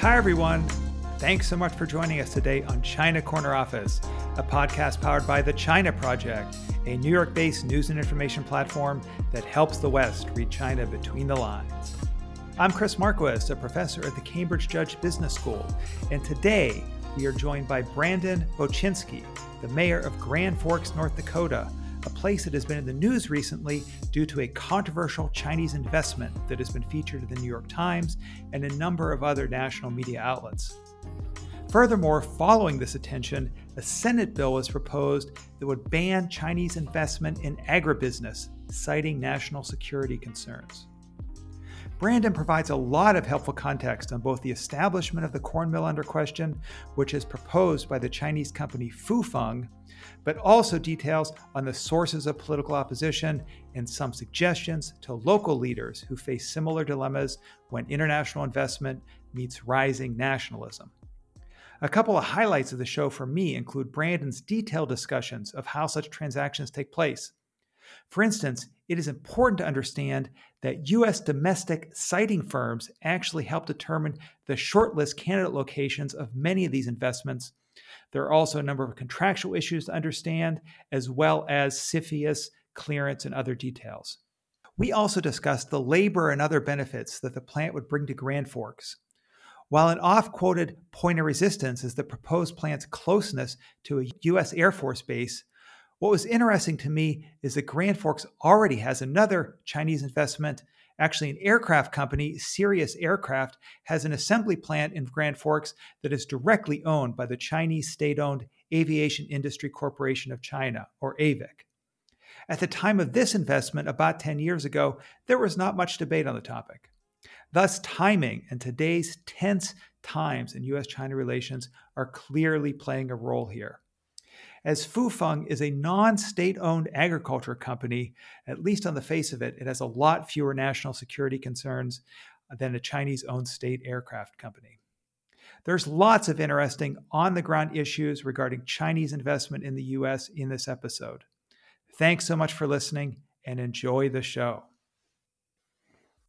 Hi, everyone. Thanks so much for joining us today on China Corner Office, a podcast powered by the China Project, a New York based news and information platform that helps the West read China between the lines. I'm Chris Marquis, a professor at the Cambridge Judge Business School, and today we are joined by Brandon Bochenski, the mayor of Grand Forks, North Dakota, a place that has been in the news recently due to a controversial Chinese investment that has been featured in the New York Times and a number of other national media outlets. Furthermore, following this attention, a Senate bill was proposed that would ban Chinese investment in agribusiness, citing national security concerns. Brandon provides a lot of helpful context on both the establishment of the corn mill under question, which is proposed by the Chinese company Fufeng, but also details on the sources of political opposition and some suggestions to local leaders who face similar dilemmas when international investment meets rising nationalism. A couple of highlights of the show for me include Brandon's detailed discussions of how such transactions take place. For instance, it is important to understand that U.S. domestic siting firms actually help determine the shortlist candidate locations of many of these investments. There are also a number of contractual issues to understand, as well as CFIUS, clearance, and other details. We also discussed the labor and other benefits that the plant would bring to Grand Forks. While an oft quoted point of resistance is the proposed plant's closeness to a U.S. Air Force base, what was interesting to me is that Grand Forks already has another Chinese investment. Actually, an aircraft company, Cirrus Aircraft, has an assembly plant in Grand Forks that is directly owned by the Chinese state owned Aviation Industry Corporation of China, or AVIC. At the time of this investment, about 10 years ago, there was not much debate on the topic. Thus, timing and today's tense times in US China relations are clearly playing a role here. As Fufeng is a non state owned agriculture company, at least on the face of it, it has a lot fewer national security concerns than a Chinese owned state aircraft company. There's lots of interesting on the ground issues regarding Chinese investment in the US in this episode. Thanks so much for listening and enjoy the show.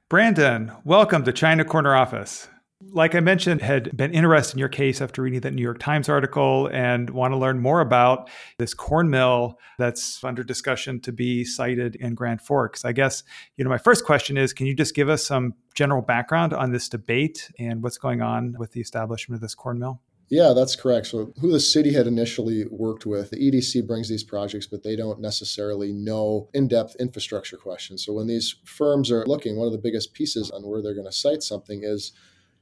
Brandon, welcome to China Corner Office. Like I mentioned, had been interested in your case after reading that New York Times article and want to learn more about this corn mill that's under discussion to be sited in Grand Forks. I guess, you know, my first question is can you just give us some general background on this debate and what's going on with the establishment of this corn mill? Yeah, that's correct. So, who the city had initially worked with, the EDC brings these projects, but they don't necessarily know in depth infrastructure questions. So, when these firms are looking, one of the biggest pieces on where they're going to site something is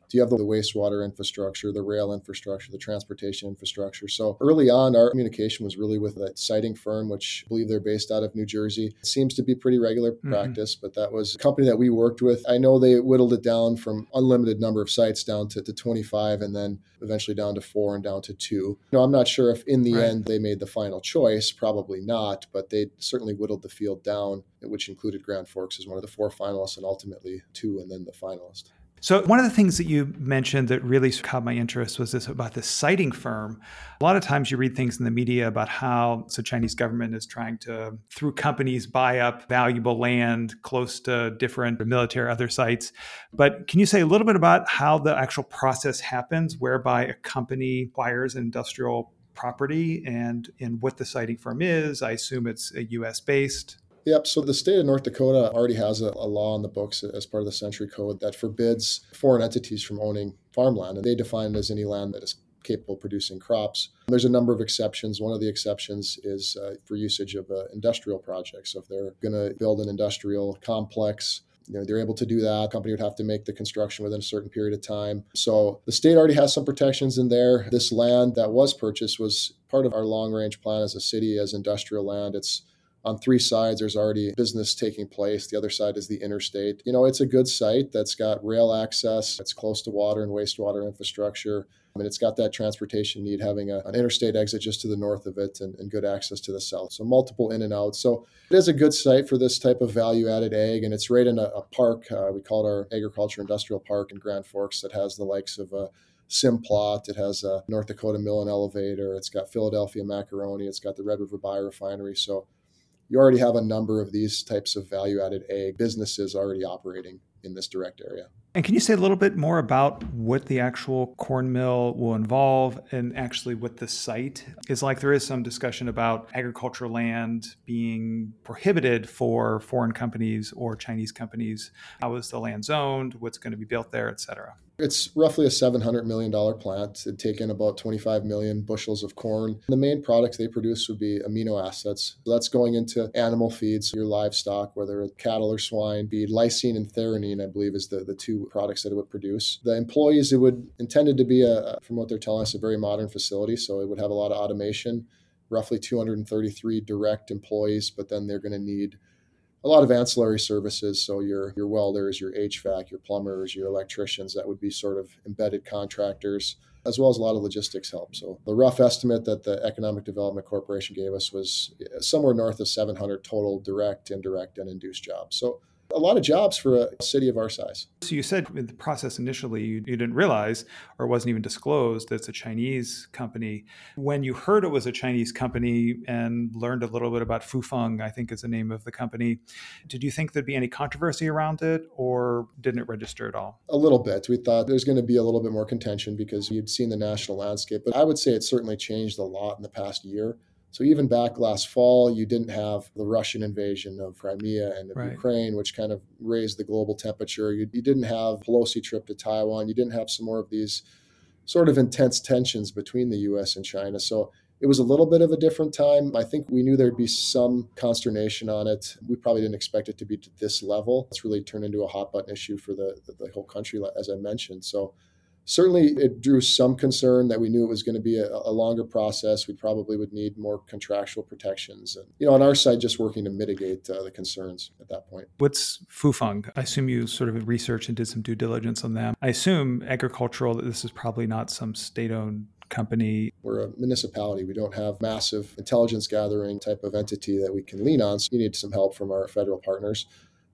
do you have the wastewater infrastructure, the rail infrastructure, the transportation infrastructure? So early on, our communication was really with that siting firm, which I believe they're based out of New Jersey. It seems to be pretty regular mm-hmm. practice, but that was a company that we worked with. I know they whittled it down from unlimited number of sites down to, to 25 and then eventually down to four and down to two. You know, I'm not sure if in the right. end they made the final choice, probably not, but they certainly whittled the field down, which included Grand Forks as one of the four finalists and ultimately two and then the finalist. So, one of the things that you mentioned that really caught my interest was this about the siting firm. A lot of times you read things in the media about how the Chinese government is trying to, through companies, buy up valuable land close to different military other sites. But can you say a little bit about how the actual process happens, whereby a company acquires industrial property and and what the siting firm is. I assume it's a U.S. based. Yep. So the state of North Dakota already has a, a, law on the books as part of the Century Code that forbids foreign entities from owning farmland, and they define it as any land that is capable of producing crops. There's a number of exceptions. One of the exceptions is uh, for usage of uh, industrial projects. So if they're going to build an industrial complex, you know, they're able to do that. Company would have to make the construction within a certain period of time. So the state already has some protections in there. This land that was purchased was part of our long range plan as a city, as industrial land. It's on three sides there's already business taking place the other side is the interstate you know it's a good site that's got rail access it's close to water and wastewater infrastructure I mean, it's got that transportation need, having a, an interstate exit just to the north of it and, and, good access to the south. So, multiple in and out. So, it is a good site for this type of value added ag, and it's right in a, a park. Uh, we call it our Agriculture Industrial Park in Grand Forks that has the likes of uh, Simplot. It has a North Dakota Mill and Elevator. It's got Philadelphia Macaroni. It's got the Red River Biorefinery. So, you already have a number of these types of value added ag businesses already operating in this direct area. And can you say a little bit more about what the actual corn mill will involve and actually what the site is like? There is some discussion about agricultural land being prohibited for foreign companies or Chinese companies. How is the land zoned? What's going to be built there, et cetera? It's roughly a $700 million plant. It'd take in about 25 million bushels of corn. The main products they produce would be amino acids. That's going into animal feeds, your livestock, whether it's cattle or swine, be lysine and threonine, I believe, is the, the two products that it would produce. The employees, it would intended to be, a, from what they're telling us, a very modern facility. So it would have a lot of automation, roughly 233 direct employees, but then they're going to need a lot of ancillary services. So your your welders, your HVAC, your plumbers, your electricians, that would be sort of embedded contractors, as well as a lot of logistics help. So the rough estimate that the Economic Development Corporation gave us was somewhere north of 700 total direct, indirect, and induced jobs. So a lot of jobs for a city of our size. So you said in the process initially you, you, didn't realize or wasn't even disclosed that it's a Chinese company. When you heard it was a Chinese company and learned a little bit about Fufeng, I think is the name of the company, did you think there'd be any controversy around it or didn't it register at all? A little bit. We thought there's going to be a little bit more contention because you'd seen the national landscape, but I would say it certainly changed a lot in the past year. So even back last fall, you didn't have the Russian invasion of Crimea and of right. Ukraine, which kind of raised the global temperature. You, you, didn't have Pelosi trip to Taiwan. You didn't have some more of these sort of intense tensions between the U.S. and China. So it was a little bit of a different time. I think we knew there'd be some consternation on it. We probably didn't expect it to be to this level. It's really turned into a hot button issue for the, the, the whole country, as I mentioned. So certainly it drew some concern that we knew it was going to be a, a, longer process. We probably would need more contractual protections. And, you know, on our side, just working to mitigate uh, the concerns at that point. What's Fufeng? I assume you sort of researched and did some due diligence on them. I assume agricultural, that this is probably not some state owned company. We're a municipality. We don't have massive intelligence gathering type of entity that we can lean on. So you need some help from our federal partners.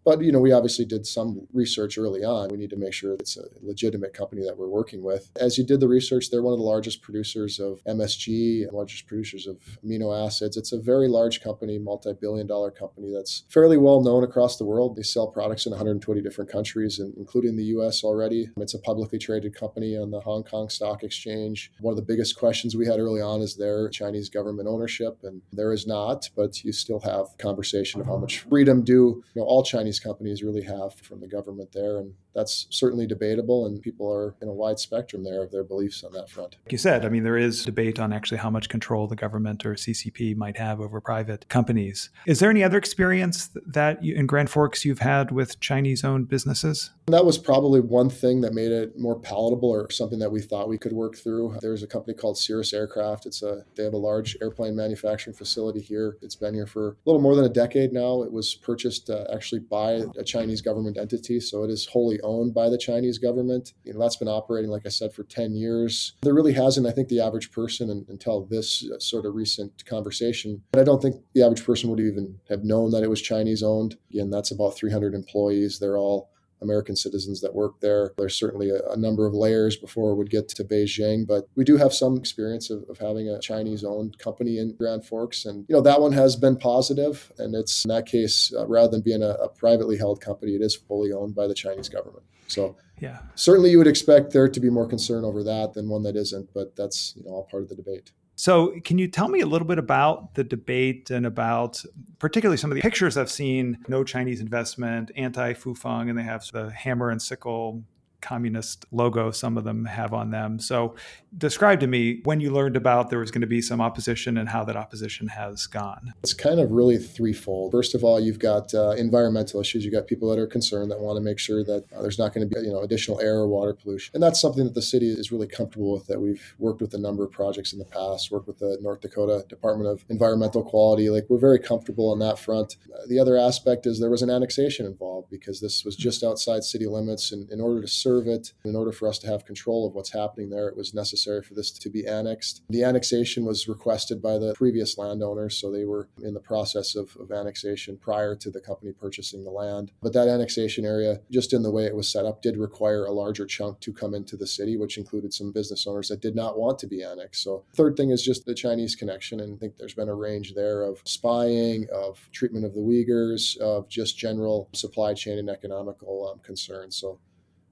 But you know, we obviously did some research early on. We need to make sure it's a legitimate company that we're working with. As you did the research, they're one of the largest producers of MSG, largest producers of amino acids. It's a very large company, multi-billion dollar company that's fairly well known across the world. They sell products in 120 different countries, including the US already. It's a publicly traded company on the Hong Kong Stock Exchange. One of the biggest questions we had early on is their Chinese government ownership, and there is not, but you still have conversation of how much freedom do you know all Chinese companies really have from the government there. And that's certainly debatable, and people are in a wide spectrum there of their beliefs on that front. Like you said, I mean, there is debate on actually how much control the government or CCP might have over private companies. Is there any other experience that you, in Grand Forks you've had with Chinese owned businesses? That was probably one thing that made it more palatable or something that we thought we could work through. There's a company called Cirrus Aircraft. It's a they have a large airplane manufacturing facility here. It's been here for a little more than a decade now. It was purchased uh, actually by a Chinese government entity, so it is wholly owned by the Chinese government. You know, that's been operating, like I said, for 10 years. There really hasn't, I think, the average person until this uh, sort of recent conversation. But I don't think the average person would even have known that it was Chinese owned. Again, that's about 300 employees. They're all American citizens that work there. There's certainly a, a, number of layers before it would get to Beijing, but we do have some experience of, of having a Chinese owned company in Grand Forks. And, you know, that one has been positive. positive, And it's in that case, uh, rather than being a, a privately held company, it is fully owned by the Chinese government. So, yeah, certainly you would expect there to be more concern over that than one that isn't, but that's, you know, all part of the debate. So, can you tell me a little bit about the debate and about particularly some of the pictures I've seen? No Chinese investment, anti Fufeng, and they have the hammer and sickle communist logo some of them have on them. So, describe to me when you learned about there was going to be some opposition and how that opposition has gone. It's kind of really threefold. First of all, you've got uh, environmental issues. You've got people that are concerned that want to make sure that uh, there's not going to be you know additional air or water pollution, and that's something that the city is really comfortable with. That we've worked with a number of projects in the past. Worked with the North Dakota Department of Environmental Quality. Like we're very comfortable on that front. Uh, the other aspect is there was an annexation involved because this was just outside city limits, and in order to serve serve it. In order for us to have control of what's happening there, it was necessary for this to be annexed. The annexation was requested by the previous landowners, so they were in the process of, of annexation prior to the company purchasing the land. But that annexation area, just in the way it was set up, did require a larger chunk to come into the city, which included some business owners that did not want to be annexed. So, third thing is just the Chinese connection, and I think there's been a range there of spying, of treatment of the Uyghurs, of just general supply chain and economical um, concerns. So,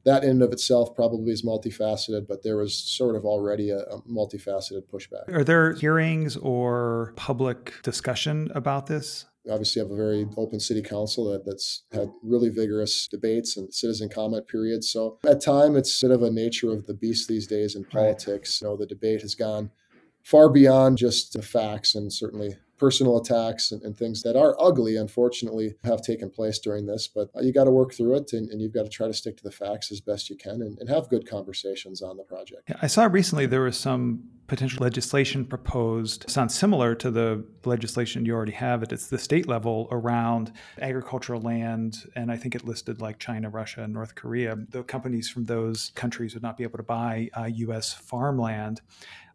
that in and of itself probably is multifaceted, but there was sort of already a, a, multifaceted pushback. Are there hearings or public discussion about this? obviously have a very open city council that, that's had really vigorous debates and citizen comment periods. So at time, it's sort of a nature of the beast these days in politics. Right. You know, the debate has gone far beyond just the facts and certainly personal attacks and, and, things that are ugly, unfortunately, have taken place during this. But uh, you got to work through it and, and, you've got to try to stick to the facts as best you can and, and have good conversations on the project. I saw recently there was some potential legislation proposed sounds similar to the legislation you already have at the state level around agricultural land and i think it listed like china russia and north korea the companies from those countries would not be able to buy uh, us farmland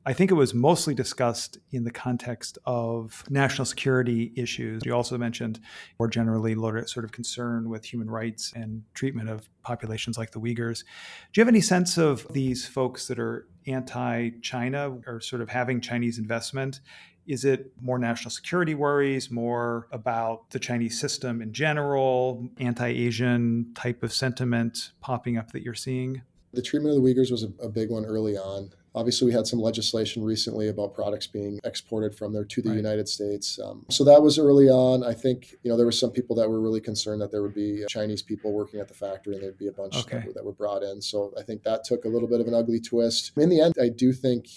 I think it was mostly discussed in the context of national security issues. You also mentioned more generally sort of concern with human rights and treatment of populations like the Uyghurs. Do you have any sense of these folks that are anti China or sort of having Chinese investment? Is it more national security worries, more about the Chinese system in general, anti Asian type of sentiment popping up that you're seeing? The treatment of the Uyghurs was a, a big one early on. Obviously, we had some legislation recently about products being exported from there to the right. United States. Um, so that was early on. I think you know there were some people that were really concerned that there would be Chinese people working at the factory and there'd be a bunch okay. that, that were brought in. So I think that took a little bit of an ugly twist. In the end, I do think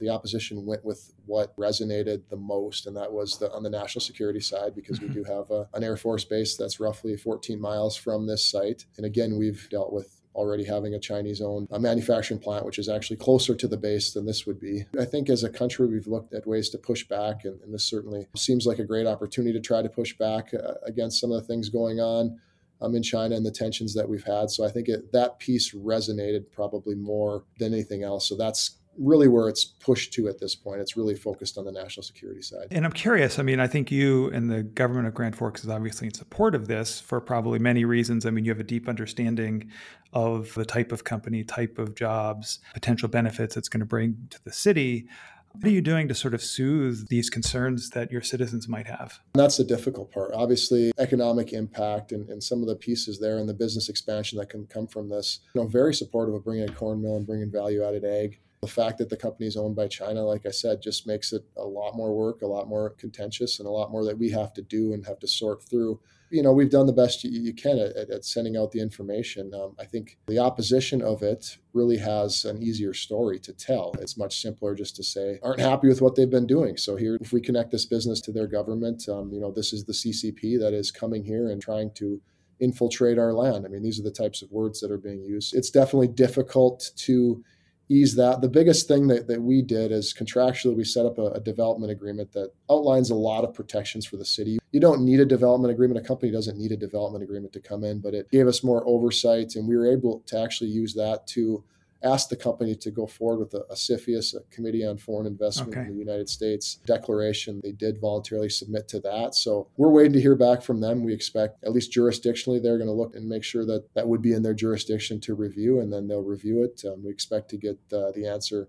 the opposition went with what resonated the most, and that was the, on the national security side because mm-hmm. we do have a, an Air Force base that's roughly 14 miles from this site. And again, we've dealt with already having a Chinese owned manufacturing plant, which is actually closer to the base than this would be. I think as a country, we've looked at ways to push back, and, and this certainly seems like a great opportunity to try to push back uh, against some of the things going on. Um, in China and the tensions that we've had. So I think it, that piece resonated probably more than anything else. So that's really where it's pushed to at this point. It's really focused on the national security side. And I'm curious. I mean, I think you and the government of Grand Forks is obviously in support of this for probably many reasons. I mean, you have a deep understanding of the type of company, type of jobs, potential benefits it's going to bring to the city. What are you doing to sort of soothe these concerns that your citizens might have? That's the difficult part. Obviously, economic impact and, and some of the pieces there and the business expansion that can come from this. You know, very supportive of bringing a corn mill and bringing value added ag the fact that the company is owned by China, like I said, just makes it a lot more work, a lot more contentious, and a lot more that we have to do and have to sort through. You know, we've done the best you, you can at, at, sending out the information. Um, I think the opposition of it really has an easier story to tell. It's much simpler just to say, aren't happy with what they've been doing. So here, if we connect this business to their government, um, you know, this is the CCP that is coming here and trying to infiltrate our land. I mean, these are the types of words that are being used. It's definitely difficult to ease that. The biggest thing that, that we did is contractually, we set up a, a, development agreement that outlines a lot of protections for the city. You don't need a development agreement. A company doesn't need a development agreement to come in, but it gave us more oversight, and we were able to actually use that to asked the company to go forward with a, a CFIUS, a Committee on Foreign Investment okay. in the United States declaration. They did voluntarily submit to that. So we're waiting to hear back from them. We expect, at least jurisdictionally, they're going to look and make sure that that would be in their jurisdiction to review, and then they'll review it. Um, we expect to get uh, the answer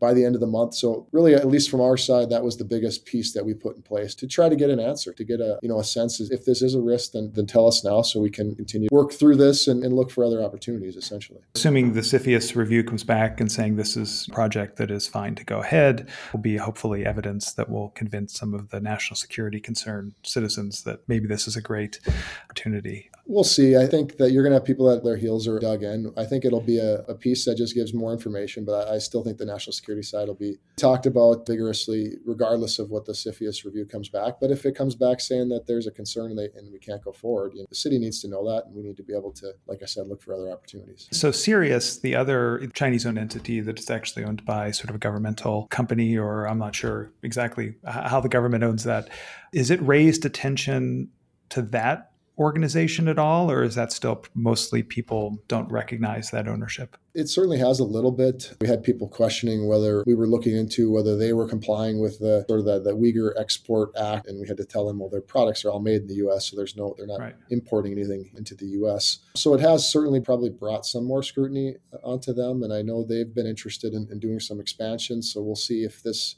by the end of the month. So really, at least from our side, that was the biggest piece that we put in place to try to get an answer, to get a you know a sense if this is a risk, then then tell us now so we can continue work through this and, and look for other opportunities. Essentially, assuming the CFIUS review comes back and saying this is project that is fine to go ahead, will be hopefully evidence that will convince some of the national security concerned citizens that maybe this is a great opportunity. We'll see. I think that you're going to have people that their heels are dug in. I think it'll be a, a piece that just gives more information, but I, I, still think the national security side will be talked about vigorously, regardless of what the CFIUS review comes back. But if it comes back saying that there's a concern and, they, and we can't go forward, you know, the city needs to know that, and we need to be able to, like I said, look for other opportunities. So Cirrus, the other Chinese-owned entity that is actually owned by sort of a governmental company, or I'm not sure exactly how the government owns that, is it raised attention to that organization at all, or is that still mostly people don't recognize that ownership? It certainly has a little bit. We had people questioning whether we were looking into whether they were complying with the sort of the, the Uyghur Export Act, and we had to tell them, well, their products are all made in the U.S., so there's no, they're not right. importing anything into the U.S. So it has certainly probably brought some more scrutiny onto them, and I know they've been interested in, in doing some expansion. So we'll see if this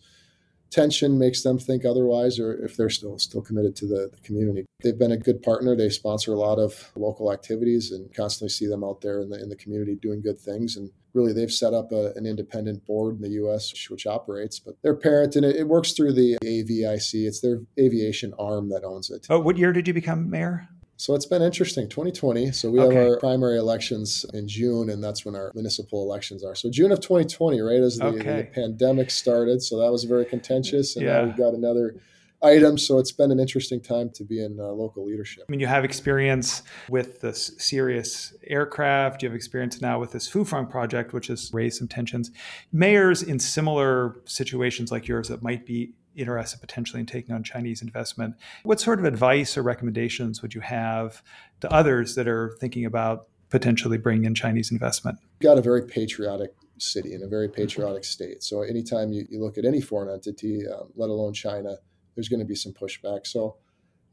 tension makes them think otherwise or if they're still still committed to the, the, community. They've been a good partner. They sponsor a lot of local activities and constantly see them out there in the in the community doing good things. And really, they've set up a, an independent board in the U.S. which operates, but their parent and it, it works through the AVIC. It's their aviation arm that owns it. Oh, what year did you become mayor? So it's been interesting. 2020. So we okay. have our primary elections in June, and that's when our municipal elections are. So June of 2020, right as the, okay. the pandemic started. So that was very contentious, and yeah. now we've got another item. So it's been an interesting time to be in uh, local leadership. I mean, you have experience with this Cirrus aircraft. You have experience now with this Fufeng project, which has raised some tensions. Mayors in similar situations like yours that might be interested potentially in taking on Chinese investment. What sort of advice or recommendations would you have to others that are thinking about potentially bringing in Chinese investment? We've got a very patriotic city and a very patriotic state. So anytime you, you look at any foreign entity, um, let alone China, there's going to be some pushback. So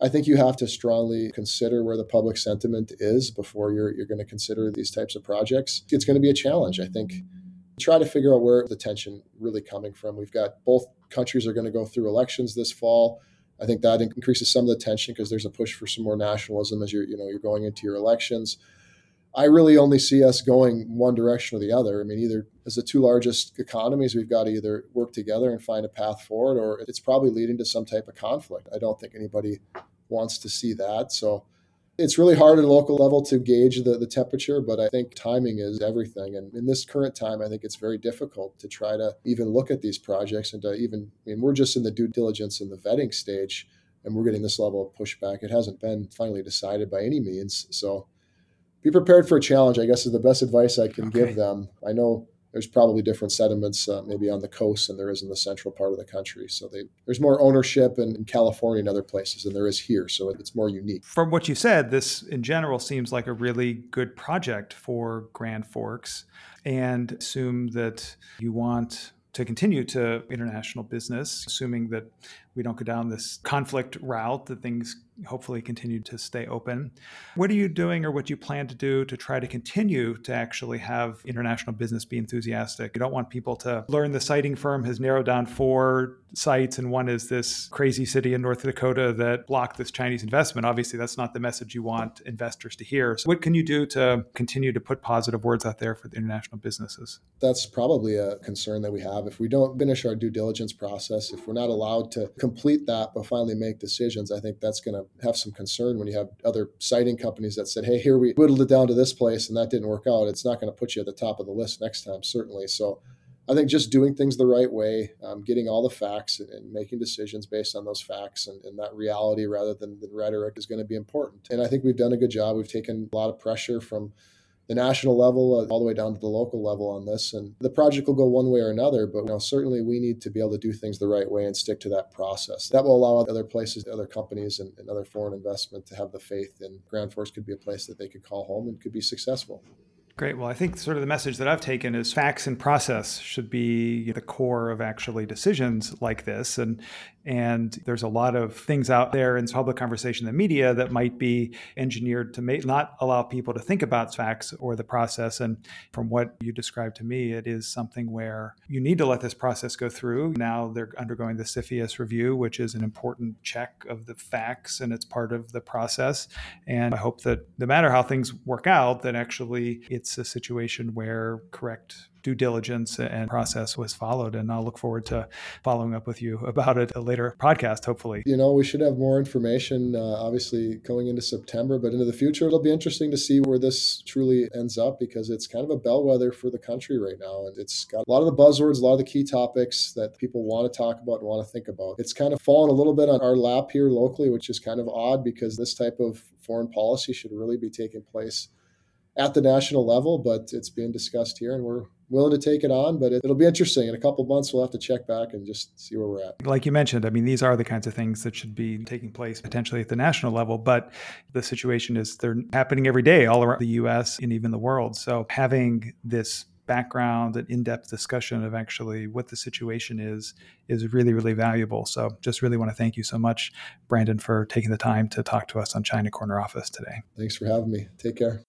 I think you have to strongly consider where the public sentiment is before you're, you're going to consider these types of projects. It's going to be a challenge. I think try to figure out where the tension really coming from. We've got both countries are going to go through elections this fall. I think that increases some of the tension because there's a push for some more nationalism as you're you know you're going into your elections. I really only see us going one direction or the other. I mean, either as the two largest economies, we've got to either work together and find a path forward, or it's probably leading to some type of conflict. I don't think anybody wants to see that. So it's really hard at a local level to gauge the, the temperature, but I think timing is everything. And in this current time, I think it's very difficult to try to even look at these projects and to even, I mean, we're just in the due diligence and the vetting stage, and we're getting this level of pushback. It hasn't been finally decided by any means. So be prepared for a challenge, I guess, is the best advice I can okay. give them. I know there's probably different sediments uh, maybe on the coast than there is in the central part of the country. So they, there's more ownership in, in, California and other places than there is here. So it's more unique. From what you said, this in general seems like a really good project for Grand Forks and assume that you want to continue to international business, assuming that we don't go down this conflict route, that things hopefully continue to stay open. What are you doing or what do you plan to do to try to continue to actually have international business be enthusiastic? You don't want people to learn the siting firm has narrowed down four sites and one is this crazy city in North Dakota that blocked this Chinese investment. Obviously, that's not the message you want investors to hear. So, what can you do to continue to put positive words out there for the international businesses? That's probably a concern that we have. If we don't finish our due diligence process, if we're not allowed to complete that but finally make decisions, I think that's going to have some concern when you have other siting companies that said, hey, here we whittled it down to this place and that didn't work out. It's not going to put you at the top of the list next time, certainly. So I think just doing things the right way, um, getting all the facts and, and, making decisions based on those facts and, and that reality rather than the rhetoric is going to be important. And I think we've done a good job. We've taken a lot of pressure from the national level uh, all the way down to the local level on this. And the project will go one way or another, but you know, certainly we need to be able to do things the right way and stick to that process. That will allow other places, other companies, and, and other foreign investment to have the faith. in Grand Forks could be a place that they could call home and could be successful. Great. Well, I think sort of the message that I've taken is facts and process should be the core of actually decisions like this. And and there's a lot of things out there in public conversation, the media that might be engineered to not allow people to think about facts or the process. And from what you described to me, it is something where you need to let this process go through. Now they're undergoing the CFIUS review, which is an important check of the facts, and it's part of the process. And I hope that no matter how things work out, that actually it's a situation where correct due diligence and process was followed. And I'll look forward to following up with you about it a later podcast, hopefully. You know, we should have more information, uh, obviously, going into September, but into the future, it'll be interesting to see where this truly ends up because it's kind of a bellwether for the country right now. And it's got a lot of the buzzwords, a lot of the key topics that people want to talk about and want to think about. It's kind of fallen a little bit on our lap here locally, which is kind of odd because this type of foreign policy should really be taking place at the national level, but it's being discussed here and we're willing to take it on, but it, will be interesting. In a couple months, we'll have to check back and just see where we're at. Like you mentioned, I mean, these are the kinds of things that should be taking place potentially at the national level, but the situation is they're happening every day all around the US and even the world. So having this background and in-depth discussion of actually what the situation is is really really valuable so just really want to thank you so much brandon for taking the time to talk to us on china corner office today thanks for having me take care